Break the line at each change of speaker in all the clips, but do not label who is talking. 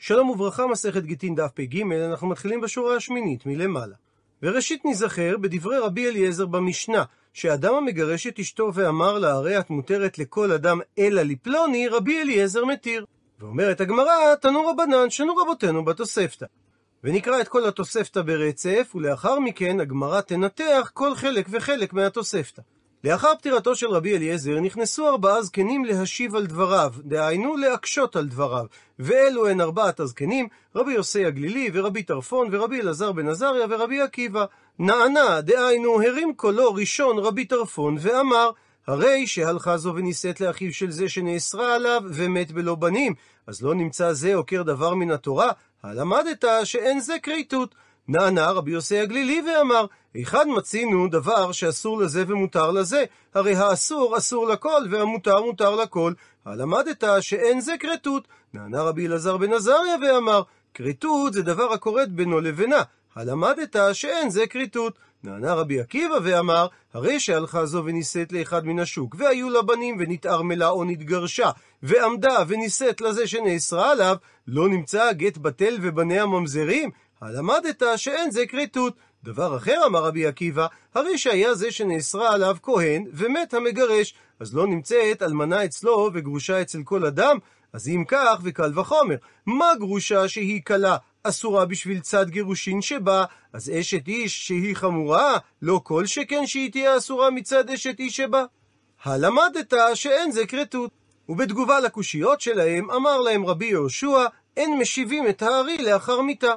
שלום וברכה, מסכת גיטין דף פג, אנחנו מתחילים בשורה השמינית מלמעלה. וראשית ניזכר בדברי רבי אליעזר במשנה, שאדם המגרש את אשתו ואמר לה, הרי את מותרת לכל אדם אלא לפלוני, רבי אליעזר מתיר. ואומרת הגמרא, תנו רבנן, שנו רבותינו בתוספתא. ונקרא את כל התוספתא ברצף, ולאחר מכן הגמרא תנתח כל חלק וחלק מהתוספתא. לאחר פטירתו של רבי אליעזר נכנסו ארבעה זקנים להשיב על דבריו, דהיינו להקשות על דבריו, ואלו הן ארבעת הזקנים, רבי יוסי הגלילי, ורבי טרפון, ורבי אלעזר בן עזריה, ורבי עקיבא. נענה, דהיינו, הרים קולו ראשון רבי טרפון, ואמר, הרי שהלכה זו ונישאת לאחיו של זה שנאסרה עליו, ומת בלא בנים, אז לא נמצא זה עוקר דבר מן התורה, הלמדת שאין זה כריתות. נענה רבי יוסי הגלילי ואמר, היכן מצינו דבר שאסור לזה ומותר לזה? הרי האסור אסור לכל, והמותר מותר לכל. הלמדת שאין זה כרתות. נענה רבי אלעזר בן עזריה ואמר, כריתות זה דבר הכורת בינו לבינה. הלמדת שאין זה כריתות. נענה רבי עקיבא ואמר, הרי שהלכה זו ונישאת לאחד מן השוק, והיו לה בנים ונתערמלה או נתגרשה, ועמדה ונישאת לזה שנאסרה עליו, לא נמצא הגט בטל ובניה ממזרים? הלמדת שאין זה כריתות. דבר אחר, אמר רבי עקיבא, הרי שהיה זה שנאסרה עליו כהן, ומת המגרש, אז לא נמצאת אלמנה אצלו וגרושה אצל כל אדם? אז אם כך, וקל וחומר, מה גרושה שהיא כלה אסורה בשביל צד גירושין שבה, אז אשת איש שהיא חמורה, לא כל שכן שהיא תהיה אסורה מצד אשת איש שבה? הלמדת שאין זה כרתות. ובתגובה לקושיות שלהם, אמר להם רבי יהושע, אין משיבים את הארי לאחר מיתה.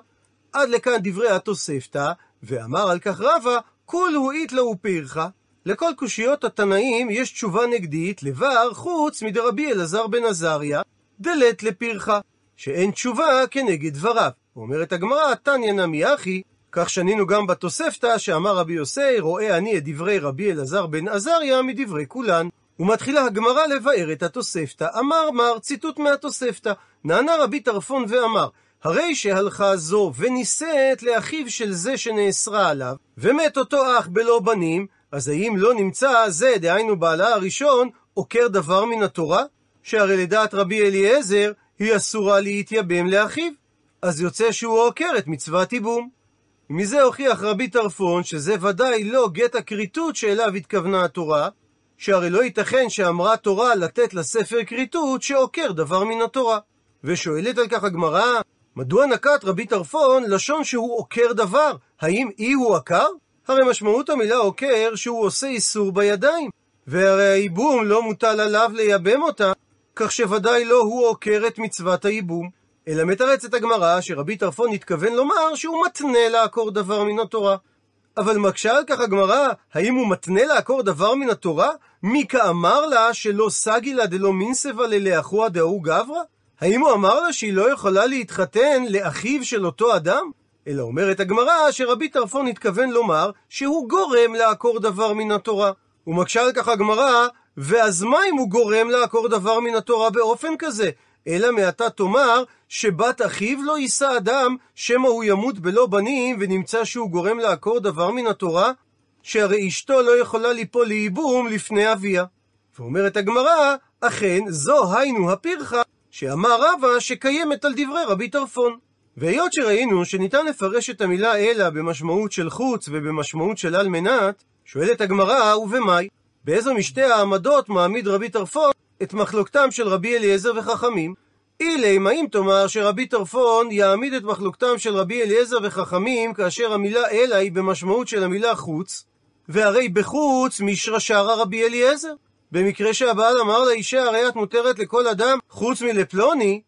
עד לכאן דברי התוספתא, ואמר על כך רבא, כולו איתלאו פירחה. לכל קושיות התנאים יש תשובה נגדית לבר חוץ מדרבי אלעזר בן עזריה, דלת לפירחה, שאין תשובה כנגד דבריו. אומרת הגמרא, תניא נמי אחי, כך שנינו גם בתוספתא שאמר רבי יוסי, רואה אני את דברי רבי אלעזר בן עזריה מדברי כולן. ומתחילה הגמרא לבאר את התוספתא. אמר מר, ציטוט מהתוספתא, נענה רבי טרפון ואמר, הרי שהלכה זו ונישאת לאחיו של זה שנאסרה עליו, ומת אותו אח בלא בנים, אז האם לא נמצא זה, דהיינו בעלה הראשון, עוקר דבר מן התורה? שהרי לדעת רבי אליעזר, היא אסורה להתייבם לאחיו. אז יוצא שהוא עוקר את מצוות ייבום. מזה הוכיח רבי טרפון שזה ודאי לא גט הכריתות שאליו התכוונה התורה, שהרי לא ייתכן שאמרה תורה לתת לספר כריתות שעוקר דבר מן התורה. ושואלת על כך הגמרא, מדוע נקט רבי טרפון לשון שהוא עוקר דבר? האם אי הוא עקר? הרי משמעות המילה עוקר שהוא עושה איסור בידיים. והרי הייבום לא מוטל עליו לייבם אותה, כך שוודאי לא הוא עוקר את מצוות הייבום. אלא מתרצת הגמרא שרבי טרפון התכוון לומר שהוא מתנה לעקור דבר מן התורה. אבל מקשה על כך הגמרא, האם הוא מתנה לעקור דבר מן התורה? מי כאמר לה שלא סגילה דלא מינסבה ללאחוה דאו גברא? האם הוא אמר לה שהיא לא יכולה להתחתן לאחיו של אותו אדם? אלא אומרת הגמרא שרבי טרפון התכוון לומר שהוא גורם לעקור דבר מן התורה. ומקשה על כך הגמרא, ואז מה אם הוא גורם לעקור דבר מן התורה באופן כזה? אלא מעתה תאמר שבת אחיו לא יישא אדם, שמא הוא ימות בלא בנים, ונמצא שהוא גורם לעקור דבר מן התורה? שהרי אשתו לא יכולה ליפול לייבום לפני אביה. ואומרת הגמרא, אכן, זו היינו הפרחה שאמר רבא שקיימת על דברי רבי טרפון. והיות שראינו שניתן לפרש את המילה אלא במשמעות של חוץ ובמשמעות של על מנת, שואלת הגמרא, ובמאי? באיזו משתי העמדות מעמיד רבי טרפון את מחלוקתם של רבי אליעזר וחכמים? אילם, האם תאמר שרבי טרפון יעמיד את מחלוקתם של רבי אליעזר וחכמים כאשר המילה אלא היא במשמעות של המילה חוץ? והרי בחוץ מישרא שרה רבי אליעזר. במקרה שהבעל אמר לאישה הרי את מותרת לכל אדם חוץ מלפלוני,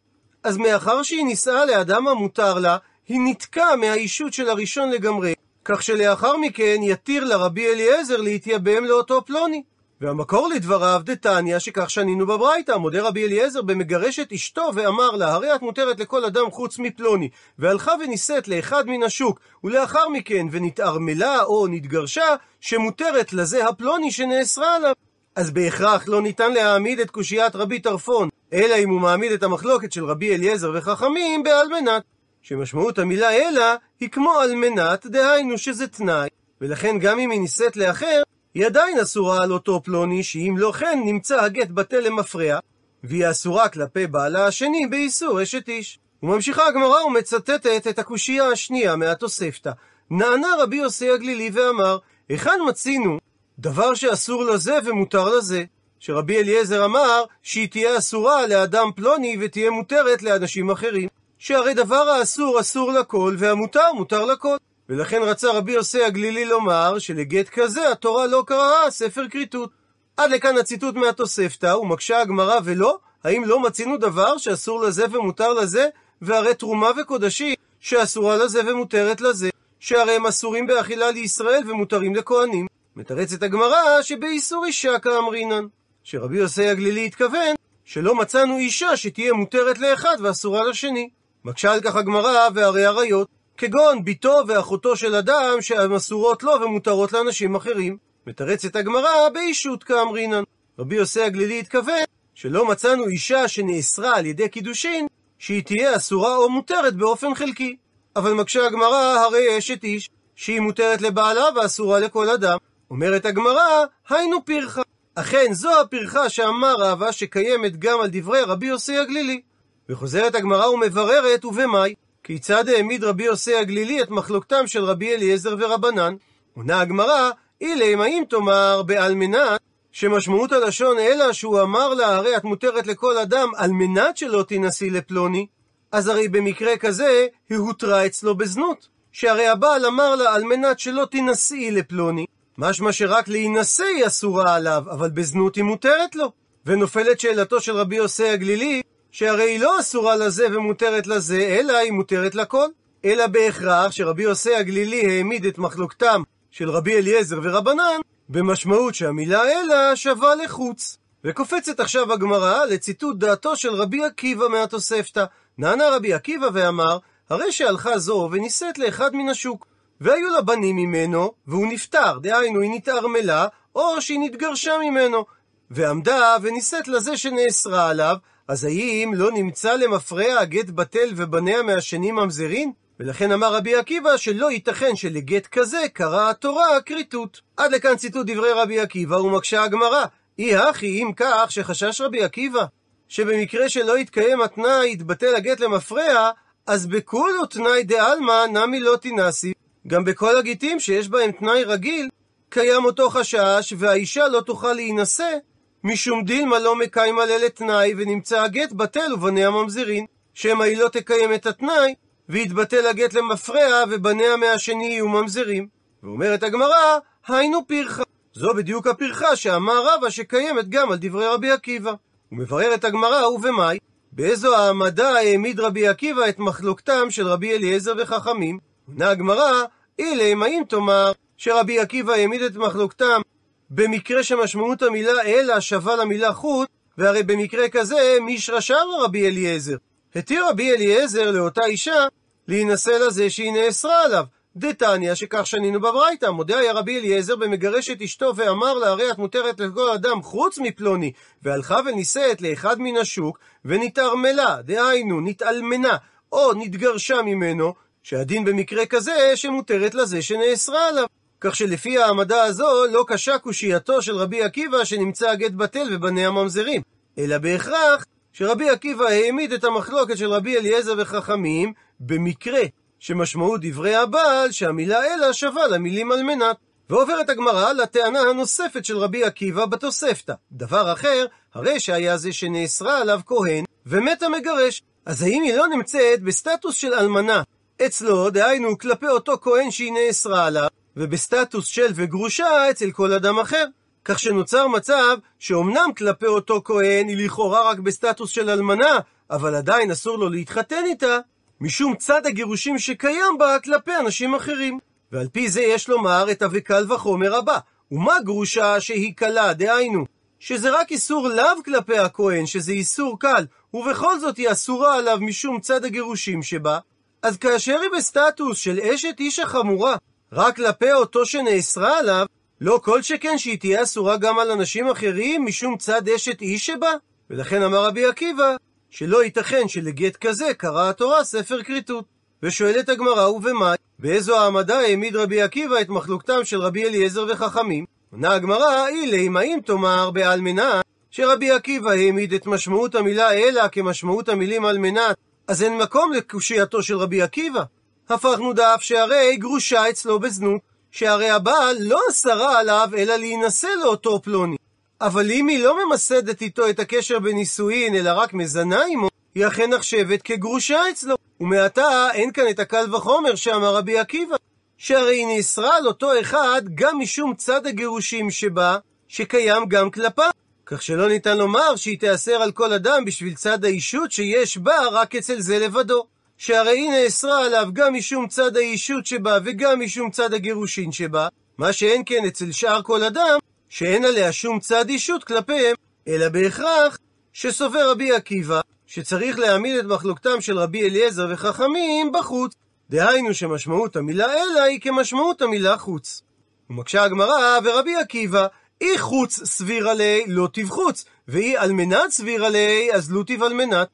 אז מאחר שהיא נישאה לאדם המותר לה, היא ניתקה מהאישות של הראשון לגמרי, כך שלאחר מכן יתיר לרבי אליעזר להתייבם לאותו פלוני. והמקור לדבריו דתניא שכך שנינו בברייתא, מודה רבי אליעזר במגרש את אשתו ואמר לה, הרי את מותרת לכל אדם חוץ מפלוני, והלכה ונישאת לאחד מן השוק, ולאחר מכן ונתערמלה או נתגרשה, שמותרת לזה הפלוני שנאסרה עליו. אז בהכרח לא ניתן להעמיד את קושיית רבי טרפון, אלא אם הוא מעמיד את המחלוקת של רבי אליעזר וחכמים בעל מנת. שמשמעות המילה אלא היא כמו על מנת, דהיינו שזה תנאי, ולכן גם אם היא נישאת לאחר, היא עדיין אסורה על אותו פלוני, שאם לא כן נמצא הגט בטל למפרע, והיא אסורה כלפי בעלה השני באיסור אשת איש. וממשיכה הגמרא ומצטטת את הקושייה השנייה מהתוספתא. נענה רבי יוסי הגלילי ואמר, היכן מצינו דבר שאסור לזה ומותר לזה? שרבי אליעזר אמר שהיא תהיה אסורה לאדם פלוני ותהיה מותרת לאנשים אחרים. שהרי דבר האסור אסור לכל והמותר מותר לכל. ולכן רצה רבי יוסי הגלילי לומר שלגט כזה התורה לא קראה ספר כריתות. עד לכאן הציטוט מהתוספתא, ומקשה הגמרא ולא, האם לא מצינו דבר שאסור לזה ומותר לזה, והרי תרומה וקודשי שאסורה לזה ומותרת לזה, שהרי הם אסורים באכילה לישראל ומותרים לכהנים. מתרצת הגמרא שבאיסור אישה כאמרינן. שרבי יוסי הגלילי התכוון שלא מצאנו אישה שתהיה מותרת לאחד ואסורה לשני. מקשה על כך הגמרא והרי עריות, כגון בתו ואחותו של אדם שהן אסורות לו ומותרות לאנשים אחרים. מתרצת הגמרא באישות כאמרינן. רבי יוסי הגלילי התכוון שלא מצאנו אישה שנאסרה על ידי קידושין שהיא תהיה אסורה או מותרת באופן חלקי. אבל מקשה הגמרא הרי אשת איש שהיא מותרת לבעלה ואסורה לכל אדם. אומרת הגמרא, היינו פרחה. אכן, זו הפרחה שאמר רבא שקיימת גם על דברי רבי יוסי הגלילי. וחוזרת הגמרא ומבררת, ובמאי? כיצד העמיד רבי יוסי הגלילי את מחלוקתם של רבי אליעזר ורבנן? עונה הגמרא, אילי אם תאמר בעל מנת, שמשמעות הלשון אלא שהוא אמר לה, הרי את מותרת לכל אדם על מנת שלא תינשאי לפלוני, אז הרי במקרה כזה, היא הותרה אצלו בזנות. שהרי הבעל אמר לה על מנת שלא תינשאי לפלוני, משמע שרק להינשא היא אסורה עליו, אבל בזנות היא מותרת לו. ונופלת שאלתו של רבי יוסי הגלילי, שהרי היא לא אסורה לזה ומותרת לזה, אלא היא מותרת לכל. אלא בהכרח שרבי יוסי הגלילי העמיד את מחלוקתם של רבי אליעזר ורבנן, במשמעות שהמילה אלא שווה לחוץ. וקופצת עכשיו הגמרא לציטוט דעתו של רבי עקיבא מהתוספתא. נענה רבי עקיבא ואמר, הרי שהלכה זו ונישאת לאחד מן השוק. והיו לה בנים ממנו, והוא נפטר, דהיינו היא נתערמלה, או שהיא נתגרשה ממנו, ועמדה ונישאת לזה שנאסרה עליו, אז האם לא נמצא למפרע הגט בטל ובניה מהשני ממזרין? ולכן אמר רבי עקיבא שלא ייתכן שלגט כזה קראה התורה כריתות. עד לכאן ציטוט דברי רבי עקיבא ומקשה הגמרא. אי הכי אם כך שחשש רבי עקיבא שבמקרה שלא יתקיים התנאי יתבטל הגט למפרע, אז בכולו תנאי דעלמא נמי לא תינשי, גם בכל הגיטים שיש בהם תנאי רגיל, קיים אותו חשש, והאישה לא תוכל להינשא, משום דילמה לא מקיים עליה לתנאי, ונמצא הגט בטל ובניה ממזירין, שמא היא לא תקיים את התנאי, ויתבטל הגט למפרע, ובניה מהשני יהיו ממזרים. ואומרת הגמרא, היינו פרחה. זו בדיוק הפרחה שאמר רבא שקיימת גם על דברי רבי עקיבא. ומבררת הגמרא, ובמאי? באיזו העמדה העמיד רבי עקיבא את מחלוקתם של רבי אליעזר וחכמים? עונה הגמרא, אילי אם תאמר שרבי עקיבא העמיד את מחלוקתם במקרה שמשמעות המילה אלא שווה למילה חוט, והרי במקרה כזה מישרא שרה רבי אליעזר. התיר רבי אליעזר לאותה אישה להינשא לזה שהיא נאסרה עליו. דתניא שכך שנינו בברייתא, מודה היה רבי אליעזר במגרש את אשתו ואמר לה הרי את מותרת לכל אדם חוץ מפלוני, והלכה ונישאת לאחד מן השוק, ונתערמלה, דהיינו נתאלמנה, או נתגרשה ממנו, שהדין במקרה כזה שמותרת לזה שנאסרה עליו. כך שלפי העמדה הזו לא קשה קושייתו של רבי עקיבא שנמצא הגט בטל ובניה ממזרים, אלא בהכרח שרבי עקיבא העמיד את המחלוקת של רבי אליעזר וחכמים במקרה שמשמעות דברי הבעל שהמילה אלא שווה למילים על מנת. ועוברת הגמרא לטענה הנוספת של רבי עקיבא בתוספתא. דבר אחר, הרי שהיה זה שנאסרה עליו כהן ומת המגרש. אז האם היא לא נמצאת בסטטוס של אלמנה אצלו, דהיינו כלפי אותו כהן שהיא נאסרה עליו, ובסטטוס של וגרושה אצל כל אדם אחר. כך שנוצר מצב שאומנם כלפי אותו כהן היא לכאורה רק בסטטוס של אלמנה, אבל עדיין אסור לו להתחתן איתה, משום צד הגירושים שקיים בה כלפי אנשים אחרים. ועל פי זה יש לומר את ה"וקל וחומר" הבא. ומה גרושה שהיא קלה, דהיינו, שזה רק איסור לאו כלפי הכהן, שזה איסור קל, ובכל זאת היא אסורה עליו משום צד הגירושים שבה, אז כאשר היא בסטטוס של אשת איש החמורה, רק כלפי אותו שנאסרה עליו, לא כל שכן שהיא תהיה אסורה גם על אנשים אחרים משום צד אשת איש שבה. ולכן אמר רבי עקיבא, שלא ייתכן שלגט כזה קרא התורה ספר כריתות. ושואלת הגמרא, ובמה? באיזו העמדה העמיד רבי עקיבא את מחלוקתם של רבי אליעזר וחכמים? עונה הגמרא, אילי, אם תאמר בעל מנת, שרבי עקיבא העמיד את משמעות המילה אלא כמשמעות המילים על מנת אז אין מקום לקושייתו של רבי עקיבא. הפכנו דף שהרי גרושה אצלו בזנות, שהרי הבעל לא אסרה עליו אלא להינשא לאותו פלוני. אבל אם היא לא ממסדת איתו את הקשר בנישואין, אלא רק מזנה עמו, היא אכן נחשבת כגרושה אצלו. ומעתה אין כאן את הקל וחומר שאמר רבי עקיבא, שהרי היא נאסרה על אותו אחד גם משום צד הגירושים שבה, שקיים גם כלפיו. כך שלא ניתן לומר שהיא תיאסר על כל אדם בשביל צד האישות שיש בה רק אצל זה לבדו. שהרי היא נאסרה עליו גם משום צד האישות שבה וגם משום צד הגירושין שבה, מה שאין כן אצל שאר כל אדם, שאין עליה שום צד אישות כלפיהם, אלא בהכרח שסובר רבי עקיבא, שצריך להעמיד את מחלוקתם של רבי אליעזר וחכמים בחוץ. דהיינו שמשמעות המילה אלא היא כמשמעות המילה חוץ. ומקשה הגמרא, ורבי עקיבא, אי חוץ סבירה ליה לא תבחוץ, ואי על מנת סבירה ליה אז לא על מנת.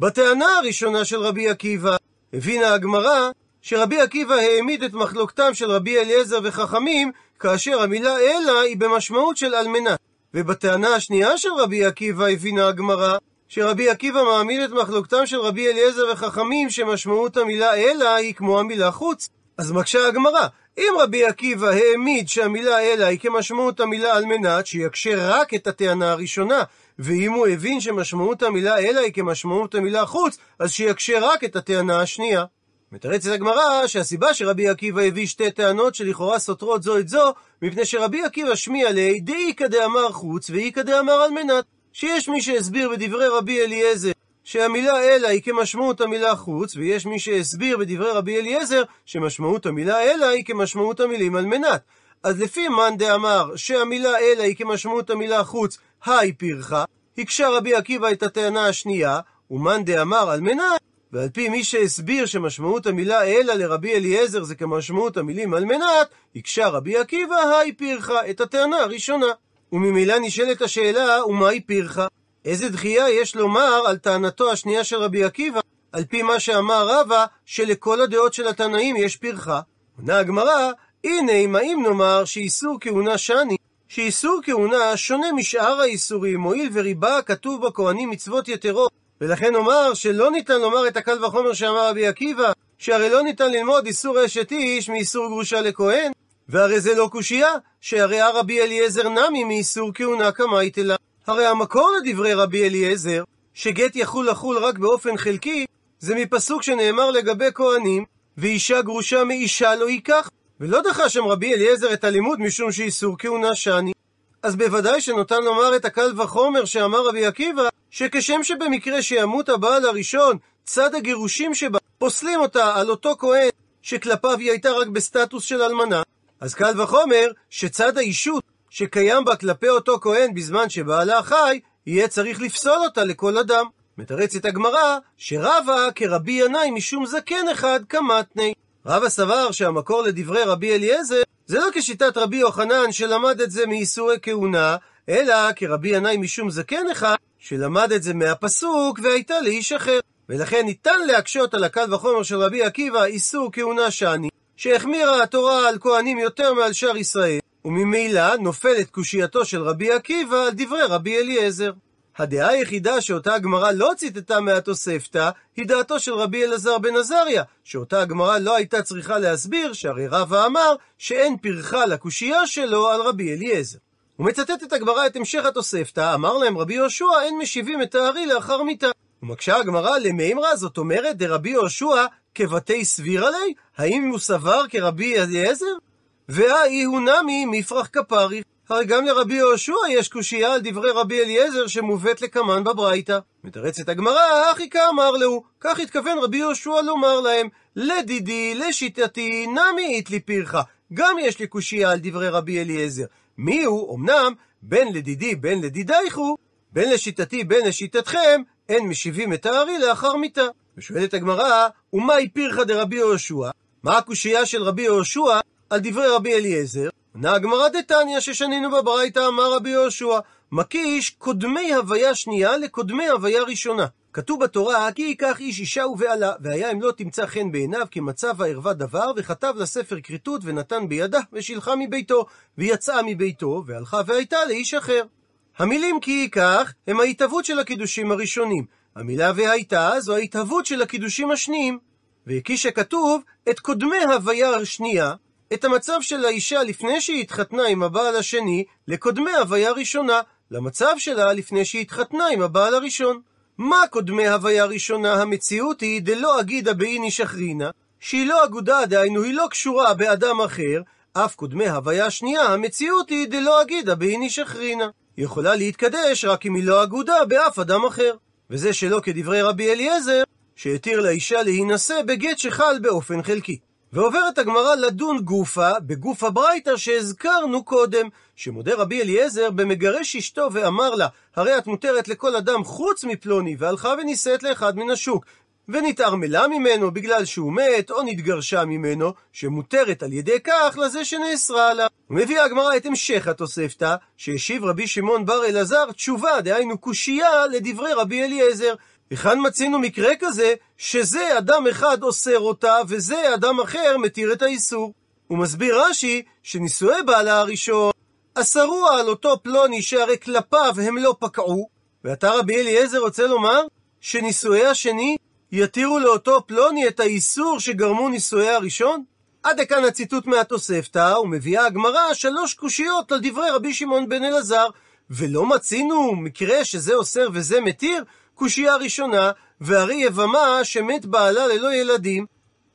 בטענה הראשונה של רבי עקיבא, הבינה הגמרא שרבי עקיבא העמיד את מחלוקתם של רבי אליעזר וחכמים, כאשר המילה אלא היא במשמעות של על מנת. ובטענה השנייה של רבי עקיבא הבינה הגמרא שרבי עקיבא מעמיד את מחלוקתם של רבי אליעזר וחכמים שמשמעות המילה אלא היא כמו המילה חוץ. אז מקשה הגמרא, אם רבי עקיבא העמיד שהמילה אלא היא כמשמעות המילה על מנת, שיקשה רק את הטענה הראשונה, ואם הוא הבין שמשמעות המילה אלא היא כמשמעות המילה חוץ, אז שיקשה רק את הטענה השנייה. מתרצת הגמרא שהסיבה שרבי עקיבא הביא שתי טענות שלכאורה סותרות זו את זו, מפני שרבי עקיבא שמיע ליה דאיכא דאמר חוץ ואיכא דאמר על מנת. שיש מי שהסביר בדברי רבי אליעזר שהמילה אלא היא כמשמעות המילה חוץ, ויש מי שהסביר בדברי רבי אליעזר שמשמעות המילה אלא היא כמשמעות המילים על מנת. אז לפי מאן דאמר שהמילה אלא היא כמשמעות המילה חוץ, היי פרחה, הקשה רבי עקיבא את הטענה השנייה, ומאן דאמר על מנת, ועל פי מי שהסביר שמשמעות המילה אלא לרבי אליעזר זה כמשמעות המילים על מנת, הקשה רבי עקיבא היי פרחה את הטענה הראשונה. וממילא נשאלת השאלה, ומהי פרחה? איזה דחייה יש לומר על טענתו השנייה של רבי עקיבא, על פי מה שאמר רבא, שלכל הדעות של התנאים יש פרחה? עונה הגמרא, הנה אם האם נאמר שאיסור כהונה שני, שאיסור כהונה שונה משאר האיסורים, הואיל וריבה כתוב בכהנים מצוות יתרות, ולכן נאמר שלא ניתן לומר את הקל וחומר שאמר רבי עקיבא, שהרי לא ניתן ללמוד איסור אשת איש מאיסור גרושה לכהן, והרי זה לא קושייה, שהרי הרבי אליעזר נמי מאיסור כהונה קמייתא לה. הרי המקור לדברי רבי אליעזר, שגט יכול לחול רק באופן חלקי, זה מפסוק שנאמר לגבי כהנים, ואישה גרושה מאישה לא ייקח. ולא דחה שם רבי אליעזר את הלימוד משום שאיסור כהונה שני. אז בוודאי שנותן לומר את הקל וחומר שאמר רבי עקיבא, שכשם שבמקרה שימות הבעל הראשון, צד הגירושים שבה, פוסלים אותה על אותו כהן שכלפיו היא הייתה רק בסטטוס של אלמנה, אז קל וחומר שצד האישות שקיים בה כלפי אותו כהן בזמן שבעלה חי, יהיה צריך לפסול אותה לכל אדם. מתרצת הגמרא, שרבה כרבי ינאי משום זקן אחד כמתני. רבא סבר שהמקור לדברי רבי אליעזר זה לא כשיטת רבי יוחנן שלמד את זה מאיסורי כהונה, אלא כרבי ינאי משום זקן אחד שלמד את זה מהפסוק והייתה לאיש אחר. ולכן ניתן להקשות על הקל וחומר של רבי עקיבא איסור כהונה שני, שהחמירה התורה על כהנים יותר מעל שאר ישראל, וממילא נופלת קושייתו של רבי עקיבא על דברי רבי אליעזר. הדעה היחידה שאותה הגמרא לא ציטטה מהתוספתא, היא דעתו של רבי אלעזר בן עזריה, שאותה הגמרא לא הייתה צריכה להסביר, שהרי רבא אמר שאין פרחה לקושייה שלו על רבי אליעזר. ומצטטת הגמרא את המשך התוספתא, אמר להם רבי יהושע, אין משיבים את הארי לאחר מיתה. ומקשה הגמרא למימרא, זאת אומרת, דרבי יהושע כבתי סבירה לי? האם הוא סבר כרבי אליעזר? והאי הוא נמי מפרח כפרי. הרי גם לרבי יהושע יש קושייה על דברי רבי אליעזר שמובאת לקמן בברייתא. מתרצת הגמרא, אחי כאמר לו, כך התכוון רבי יהושע לומר להם, לדידי, לשיטתי, נמי איתלי פירחה. גם יש לי קושייה על דברי רבי אליעזר. מי הוא? אמנם, בין לדידי בין לדידייכו, בין לשיטתי בין לשיטתכם, אין משיבים את הארי לאחר מיתה. ושואלת הגמרא, ומהי פירחה דרבי יהושע? מה הקושייה של רבי יהושע על דברי רבי אליעזר? עונה הגמרא דתניא ששנינו בברייתא אמר רבי יהושע, מקיש קודמי הוויה שנייה לקודמי הוויה ראשונה. כתוב בתורה, כי ייקח איש אישה ובעלה, והיה אם לא תמצא חן בעיניו, כי מצב הערווה דבר, וכתב לה ספר כריתות, ונתן בידה, ושילחה מביתו, ויצאה מביתו, והלכה והייתה לאיש אחר. המילים כי ייקח הם ההתהוות של הקידושים הראשונים, המילה והייתה זו ההתהוות של הקידושים השניים. וכי שכתוב את קודמי הוויה השנייה, את המצב של האישה לפני שהיא התחתנה עם הבעל השני, לקודמי הוויה ראשונה, למצב שלה לפני שהיא התחתנה עם הבעל הראשון. מה קודמי הוויה ראשונה? המציאות היא דלא אגידה באיני שחרינה, שהיא לא אגודה, דהיינו היא לא קשורה באדם אחר, אף קודמי הוויה שנייה, המציאות היא דלא אגידה באיני שחרינה. היא יכולה להתקדש רק אם היא לא אגודה באף אדם אחר. וזה שלא כדברי רבי אליעזר, שהתיר לאישה להינשא בגט שחל באופן חלקי. ועוברת הגמרא לדון גופה, בגוף הברייתא שהזכרנו קודם, שמודה רבי אליעזר במגרש אשתו ואמר לה, הרי את מותרת לכל אדם חוץ מפלוני, והלכה ונישאת לאחד מן השוק. ונתערמלה ממנו בגלל שהוא מת, או נתגרשה ממנו, שמותרת על ידי כך לזה שנאסרה לה. ומביאה הגמרא את המשך התוספתא, שהשיב רבי שמעון בר אלעזר תשובה, דהיינו קושייה, לדברי רבי אליעזר. היכן מצינו מקרה כזה, שזה אדם אחד אוסר אותה, וזה אדם אחר מתיר את האיסור? הוא מסביר רש"י, שנישואי בעלה הראשון אסרו על אותו פלוני שהרי כלפיו הם לא פקעו, ועתה רבי אליעזר רוצה לומר שנישואי השני יתירו לאותו פלוני את האיסור שגרמו נישואי הראשון? עד לכאן הציטוט מהתוספתא, ומביאה הגמרא שלוש קושיות על דברי רבי שמעון בן אלעזר. ולא מצינו מקרה שזה אוסר וזה מתיר? קושייה ראשונה, והרי יבמה שמת בעלה ללא ילדים,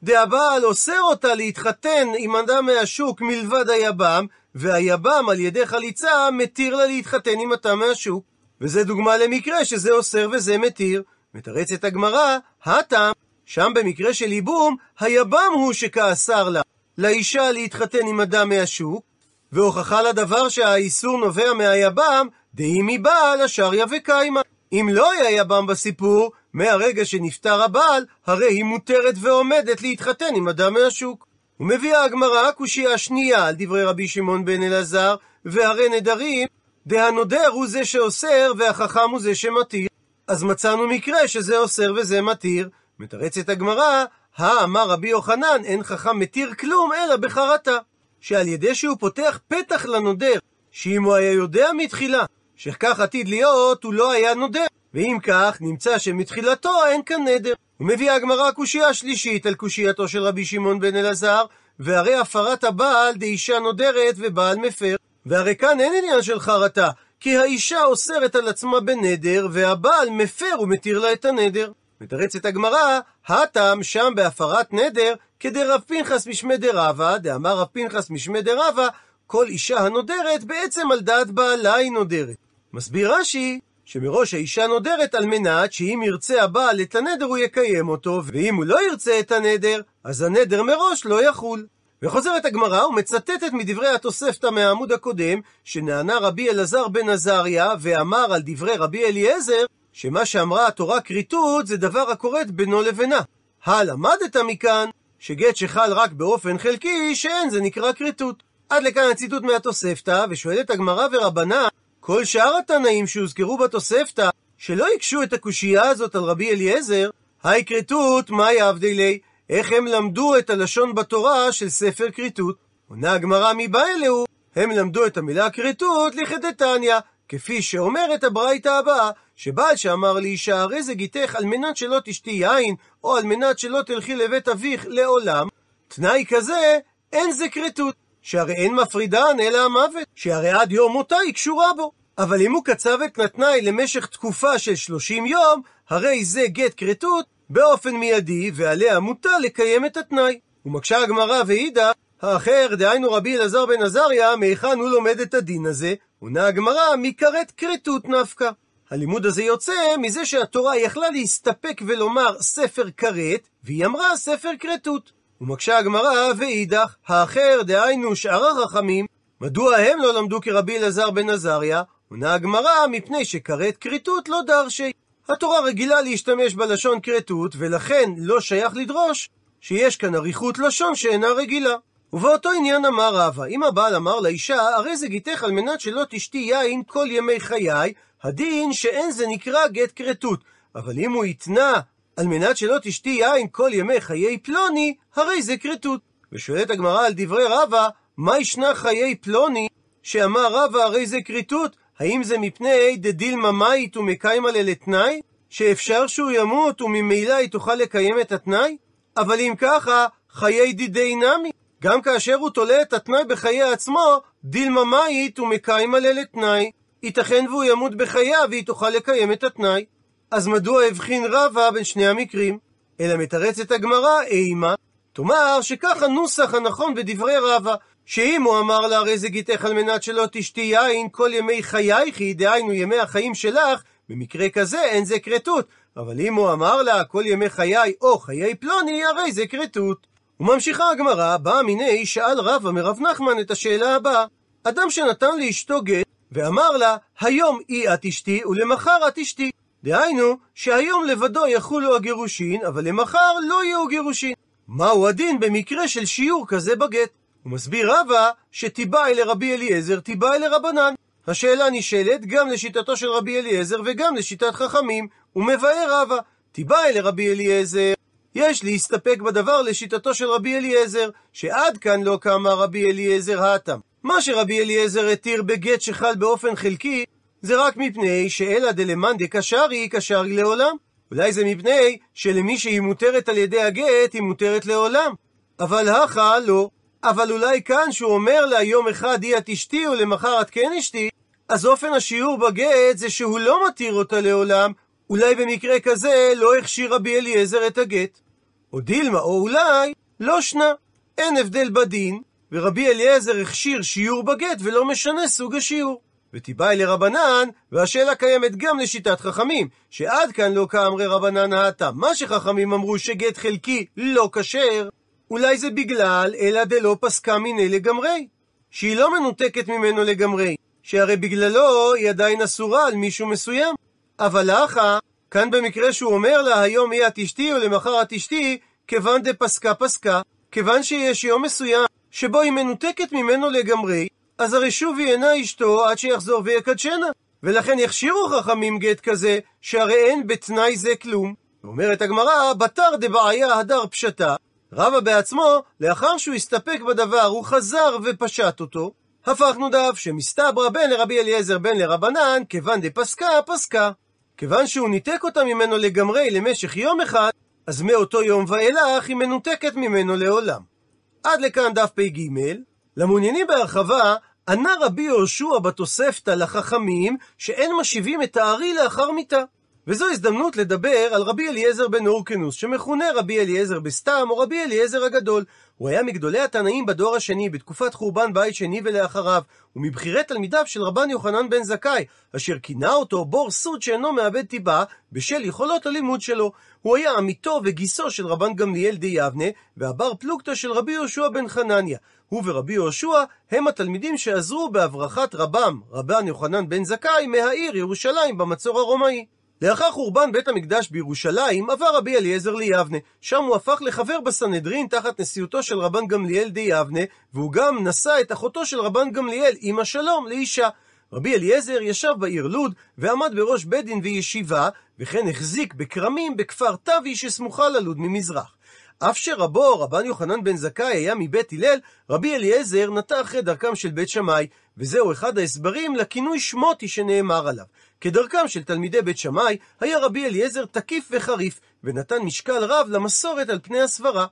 דהבעל אוסר אותה להתחתן עם אדם מהשוק מלבד היבם, והיבם על ידי חליצה מתיר לה להתחתן עם אדם מהשוק. וזה דוגמה למקרה שזה אוסר וזה מתיר. מתרצת הגמרא, הטעם, שם במקרה של ייבום, היבם הוא שכאסר לה, לאישה להתחתן עם אדם מהשוק, והוכחה לדבר שהאיסור נובע מהיבם, דהי מבעל השריה וקיימה. אם לא היה יבם בסיפור, מהרגע שנפטר הבעל, הרי היא מותרת ועומדת להתחתן עם אדם מהשוק. ומביאה הגמרא קושייה שנייה על דברי רבי שמעון בן אלעזר, והרי נדרים, דהנודר הוא זה שאוסר והחכם הוא זה שמתיר. אז מצאנו מקרה שזה אוסר וזה מתיר. מתרצת הגמרא, האמר רבי יוחנן, אין חכם מתיר כלום אלא בחרטה. שעל ידי שהוא פותח פתח לנודר, שאם הוא היה יודע מתחילה, שכך עתיד להיות, הוא לא היה נודר. ואם כך, נמצא שמתחילתו אין כאן נדר. ומביאה הגמרא קושייה שלישית על קושייתו של רבי שמעון בן אלעזר, והרי הפרת הבעל דאישה נודרת ובעל מפר. והרי כאן אין עניין של חרטה, כי האישה אוסרת על עצמה בנדר, והבעל מפר ומתיר לה את הנדר. מתרצת הגמרא, הטעם שם בהפרת נדר, כדרב פנחס משמי דרבה, דאמר רב פנחס משמי דרבה, כל אישה הנודרת בעצם על דעת בעלה היא נודרת. מסביר רש"י, שמראש האישה נודרת על מנת שאם ירצה הבעל את הנדר הוא יקיים אותו, ואם הוא לא ירצה את הנדר, אז הנדר מראש לא יחול. וחוזרת הגמרא ומצטטת מדברי התוספתא מהעמוד הקודם, שנענה רבי אלעזר בן עזריה, ואמר על דברי רבי אליעזר, שמה שאמרה התורה כריתות זה דבר הקורית בינו לבינה. הלמדת מכאן שגט שחל רק באופן חלקי, שאין זה נקרא כריתות. עד לכאן הציטוט מהתוספתא, ושואלת הגמרא ורבנה, כל שאר התנאים שהוזכרו בתוספתא, שלא יקשו את הקושייה הזאת על רבי אליעזר, היי כריתות, מה יעבדי לי? איך הם למדו את הלשון בתורה של ספר כריתות? עונה הגמרא מבא אלוהו, הם למדו את המילה כריתות לכדתניא, כפי שאומרת הברייתא הבאה, שבעל שאמר לאישה הרי זה גיתך על מנת שלא תשתי יין, או על מנת שלא תלכי לבית אביך לעולם, תנאי כזה, אין זה כריתות. שהרי אין מפרידן אלא המוות, שהרי עד יום מותה היא קשורה בו. אבל אם הוא קצב את התנאי למשך תקופה של 30 יום, הרי זה גט כריתות באופן מיידי, ועליה מוטל לקיים את התנאי. ומקשה הגמרא ואידך, האחר, דהיינו רבי אלעזר בן עזריה, מהיכן הוא לומד את הדין הזה? עונה הגמרא, מכרת כריתות נפקא. הלימוד הזה יוצא מזה שהתורה יכלה להסתפק ולומר ספר כרת, והיא אמרה ספר כרתות. ומקשה הגמרא, ואידך, האחר, דהיינו שאר החכמים, מדוע הם לא למדו כרבי אלעזר בן עזריה? עונה הגמרא, מפני שכרת כריתות לא דרשי. התורה רגילה להשתמש בלשון כרתות, ולכן לא שייך לדרוש שיש כאן אריכות לשון שאינה רגילה. ובאותו עניין אמר רבא, אם הבעל אמר לאישה, הרי זה גיתך על מנת שלא תשתי יין כל ימי חיי, הדין שאין זה נקרא גט כרתות. אבל אם הוא התנה על מנת שלא תשתי יין כל ימי חיי פלוני, הרי זה כרתות. ושואלת הגמרא על דברי רבא, מה ישנה חיי פלוני, שאמר רבא הרי זה כרתות? האם זה מפני דדילמה מאית ומקיימה ללתנאי? שאפשר שהוא ימות וממילא היא תוכל לקיים את התנאי? אבל אם ככה, חיי דידי נמי. גם כאשר הוא תולה את התנאי בחיי עצמו, דילמה מאית ומקיים עליה לתנאי. ייתכן והוא ימות בחייו והיא תוכל לקיים את התנאי. אז מדוע הבחין רבא בין שני המקרים? אלא מתרצת הגמרא אימה, תאמר שכך הנוסח הנכון בדברי רבא, שאם הוא אמר לה הרי זה גיתך על מנת שלא תשתי יין כל ימי חייך, דהיינו ימי החיים שלך, במקרה כזה אין זה כרתות, אבל אם הוא אמר לה כל ימי חיי או חיי פלוני, הרי זה כרתות. וממשיכה הגמרא, באה מיני, שאל רבא מרב נחמן את השאלה הבאה: אדם שנתן לאשתו גט, ואמר לה, היום היא את אשתי, ולמחר את אשתי. דהיינו, שהיום לבדו יחולו הגירושין, אבל למחר לא יהיו גירושין. מהו הדין במקרה של שיעור כזה בגט? הוא מסביר רבא שתיבאי לרבי אליעזר, תיבאי לרבנן. השאלה נשאלת גם לשיטתו של רבי אליעזר וגם לשיטת חכמים, ומבאר רבא, תיבאי לרבי אליעזר. יש להסתפק בדבר לשיטתו של רבי אליעזר, שעד כאן לא קמה רבי אליעזר האטם. מה שרבי אליעזר התיר בגט שחל באופן חלקי, זה רק מפני שאלא דלמאן דקשרי קשרי לעולם. אולי זה מפני שלמי שהיא מותרת על ידי הגט, היא מותרת לעולם. אבל הכה לא. אבל אולי כאן שהוא אומר לה יום אחד היא את אשתי ולמחר את כן אשתי, אז אופן השיעור בגט זה שהוא לא מתיר אותה לעולם, אולי במקרה כזה לא הכשיר רבי אליעזר את הגט. או דילמה, או אולי, לא שנה. אין הבדל בדין, ורבי אליעזר הכשיר שיעור בגט ולא משנה סוג השיעור. ותיבאי לרבנן, והשאלה קיימת גם לשיטת חכמים, שעד כאן לא כאמרי רבנן האטה. מה שחכמים אמרו שגט חלקי לא כשר, אולי זה בגלל אלא דלא פסקה מיני לגמרי, שהיא לא מנותקת ממנו לגמרי, שהרי בגללו היא עדיין אסורה על מישהו מסוים. אבל לאחה, כאן במקרה שהוא אומר לה היום היא את אשתי ולמחר את אשתי, כיוון דפסקה פסקה, כיוון שיש יום מסוים שבו היא מנותקת ממנו לגמרי, אז הרי שוב היא אינה אשתו עד שיחזור ויקדשנה. ולכן יכשירו חכמים גט כזה, שהרי אין בתנאי זה כלום. אומרת הגמרא, בתר דבעיה הדר פשטה, רבא בעצמו, לאחר שהוא הסתפק בדבר, הוא חזר ופשט אותו, הפכנו דף שמסתברא בין לרבי אליעזר בין לרבנן, כיוון דפסקה, פסקה. כיוון שהוא ניתק אותה ממנו לגמרי למשך יום אחד, אז מאותו יום ואילך היא מנותקת ממנו לעולם. עד לכאן דף פ"ג. למעוניינים בהרחבה, ענה רבי יהושע בתוספתא לחכמים שאין משיבים את הארי לאחר מיתה. וזו הזדמנות לדבר על רבי אליעזר בן אורקנוס, שמכונה רבי אליעזר בסתם, או רבי אליעזר הגדול. הוא היה מגדולי התנאים בדור השני, בתקופת חורבן בית שני ולאחריו, ומבכירי תלמידיו של רבן יוחנן בן זכאי, אשר כינה אותו בור סוד שאינו מאבד טיבה, בשל יכולות הלימוד שלו. הוא היה עמיתו וגיסו של רבן גמליאל די יבנה, והבר פלוגתא של רבי יהושע בן חנניה. הוא ורבי יהושע הם התלמידים שעזרו בהברחת רבם, רבן יוחנן בן זכאי, מהעיר ירושלים במצור הרומאי. לאחר חורבן בית המקדש בירושלים, עבר רבי אליעזר ליבנה. שם הוא הפך לחבר בסנהדרין תחת נשיאותו של רבן גמליאל די יבנה, והוא גם נשא את אחותו של רבן גמליאל, אמא שלום, לאישה. רבי אליעזר ישב בעיר לוד, ועמד בראש בית דין וישיבה, וכן החזיק בכרמים בכפר תבי שסמוכה ללוד ממזרח. אף שרבו, רבן יוחנן בן זכאי, היה מבית הלל, רבי אליעזר נטע אחרי דרכם של בית שמאי, וזהו אחד ההסברים לכינוי שמותי שנאמר עליו. כדרכם של תלמידי בית שמאי, היה רבי אליעזר תקיף וחריף, ונתן משקל רב למסורת על פני הסברה.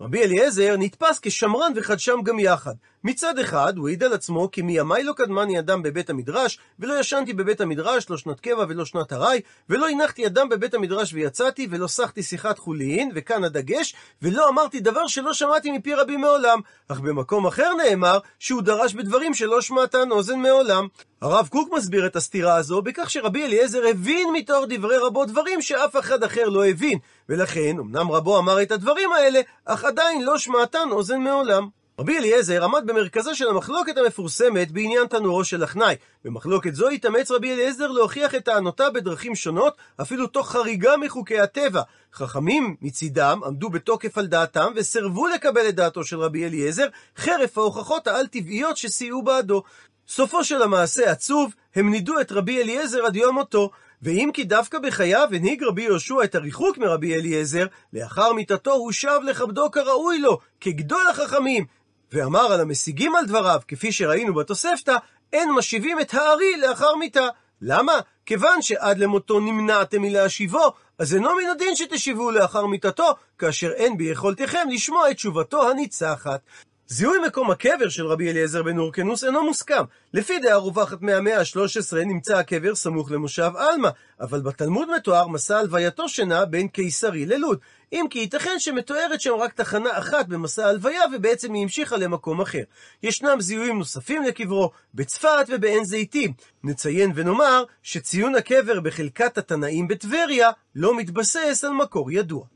רבי אליעזר נתפס כשמרן וחדשם גם יחד. מצד אחד, הוא העיד על עצמו כי מימיי לא קדמני אדם בבית המדרש, ולא ישנתי בבית המדרש, לא שנת קבע ולא שנת ארעי, ולא הנחתי אדם בבית המדרש ויצאתי, ולא סחתי שיחת חולין, וכאן הדגש, ולא אמרתי דבר שלא שמעתי מפי רבי מעולם. אך במקום אחר נאמר, שהוא דרש בדברים שלא שמעתן אוזן מעולם. הרב קוק מסביר את הסתירה הזו בכך שרבי אליעזר הבין מתוך דברי רבו דברים שאף אחד אחר לא הבין, ולכן, אמנם רבו אמר את הדברים האלה, אך עדיין לא שמעתן אוזן מעולם. רבי אליעזר עמד במרכזה של המחלוקת המפורסמת בעניין תנורו של אחנאי. במחלוקת זו התאמץ רבי אליעזר להוכיח את טענותיו בדרכים שונות, אפילו תוך חריגה מחוקי הטבע. חכמים מצידם עמדו בתוקף על דעתם וסירבו לקבל את דעתו של רבי אליעזר, חרף ההוכחות העל-טבעיות שסייעו בעדו. סופו של המעשה עצוב, הם נידו את רבי אליעזר עד יום מותו. ואם כי דווקא בחייו הנהיג רבי יהושע את הריחוק מרבי אליעזר, לאחר מיתתו הוא שב לכבדו כראוי לו, כגדול החכמים, ואמר על המשיגים על דבריו, כפי שראינו בתוספתא, אין משיבים את הארי לאחר מיתה. למה? כיוון שעד למותו נמנעתם מלהשיבו, אז אינו מן הדין שתשיבו לאחר מיתתו, כאשר אין ביכולתכם לשמוע את תשובתו הניצחת. זיהוי מקום הקבר של רבי אליעזר בן אורקנוס אינו מוסכם. לפי דעה רווחת מהמאה ה-13 נמצא הקבר סמוך למושב עלמא, אבל בתלמוד מתואר מסע הלווייתו שנע בין קיסרי ללוד. אם כי ייתכן שמתוארת שם רק תחנה אחת במסע הלוויה, ובעצם היא המשיכה למקום אחר. ישנם זיהויים נוספים לקברו, בצפת ובעין זיתים. נציין ונאמר שציון הקבר בחלקת התנאים בטבריה לא מתבסס על מקור ידוע.